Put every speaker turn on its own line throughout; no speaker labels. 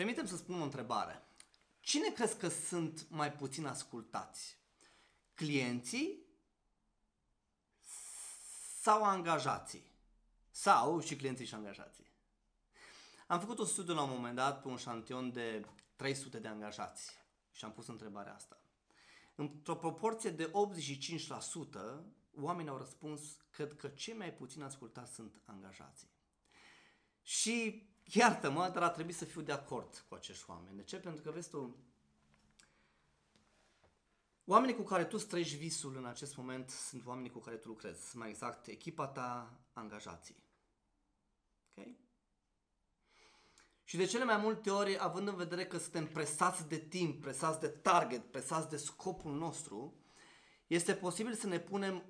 Permitem să spun o întrebare. Cine crezi că sunt mai puțin ascultați? Clienții sau angajații? Sau și clienții și angajații? Am făcut un studiu la un moment dat pe un șantion de 300 de angajați și am pus întrebarea asta. Într-o proporție de 85%, oamenii au răspuns, cred că cei mai puțin ascultați sunt angajații. Și iartă-mă, dar a trebuit să fiu de acord cu acești oameni. De ce? Pentru că, vezi tu, oamenii cu care tu străiești visul în acest moment sunt oamenii cu care tu lucrezi. Mai exact, echipa ta, angajații. Ok? Și de cele mai multe ori, având în vedere că suntem presați de timp, presați de target, presați de scopul nostru, este posibil să ne punem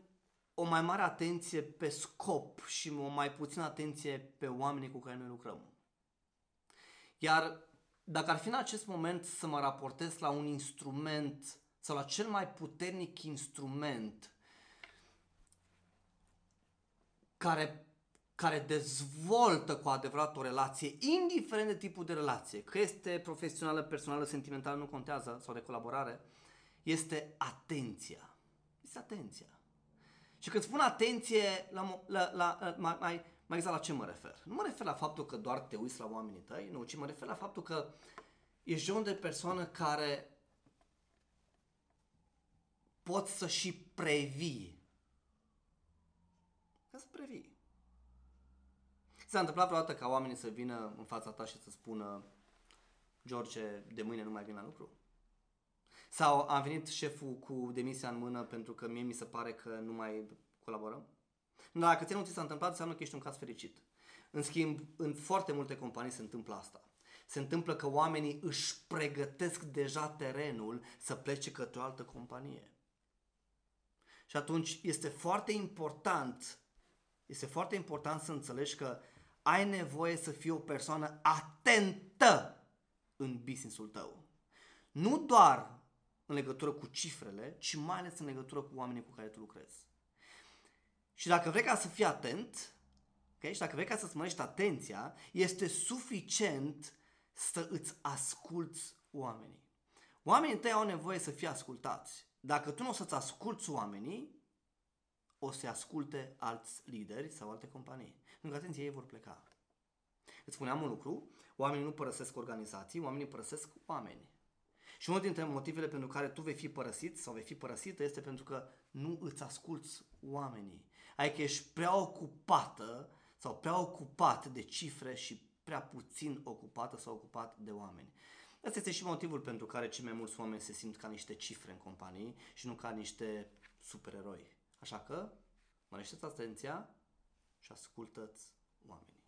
o mai mare atenție pe scop și o mai puțină atenție pe oamenii cu care noi lucrăm. Iar dacă ar fi în acest moment să mă raportez la un instrument sau la cel mai puternic instrument care, care dezvoltă cu adevărat o relație, indiferent de tipul de relație, că este profesională, personală, sentimentală, nu contează, sau de colaborare, este atenția. Este atenția. Și când spun atenție, la, la, la, mai, mai, mai exact la ce mă refer? Nu mă refer la faptul că doar te uiți la oamenii tăi, nu, ci mă refer la faptul că ești genul de persoană care poți să și previi. Ca să previi. S-a întâmplat vreodată ca oamenii să vină în fața ta și să spună George, de mâine nu mai vin la lucru? Sau a venit șeful cu demisia în mână pentru că mie mi se pare că nu mai colaborăm? Dar dacă ție nu ți s-a întâmplat, înseamnă că ești un caz fericit. În schimb, în foarte multe companii se întâmplă asta. Se întâmplă că oamenii își pregătesc deja terenul să plece către o altă companie. Și atunci este foarte important, este foarte important să înțelegi că ai nevoie să fii o persoană atentă în businessul tău. Nu doar în legătură cu cifrele, ci mai ales în legătură cu oamenii cu care tu lucrezi. Și dacă vrei ca să fii atent, okay? și dacă vrei ca să-ți mărești atenția, este suficient să îți asculți oamenii. Oamenii tăi au nevoie să fie ascultați. Dacă tu nu o să-ți asculți oamenii, o să asculte alți lideri sau alte companii. Pentru că, atenție, ei vor pleca. Îți spuneam un lucru, oamenii nu părăsesc organizații, oamenii părăsesc oameni. Și unul dintre motivele pentru care tu vei fi părăsit sau vei fi părăsită este pentru că nu îți asculți oamenii. Adică ești prea ocupată sau prea ocupat de cifre și prea puțin ocupată sau ocupat de oameni. Asta este și motivul pentru care cei mai mulți oameni se simt ca niște cifre în companii și nu ca niște supereroi. Așa că, mărește-ți atenția și ascultă-ți oamenii.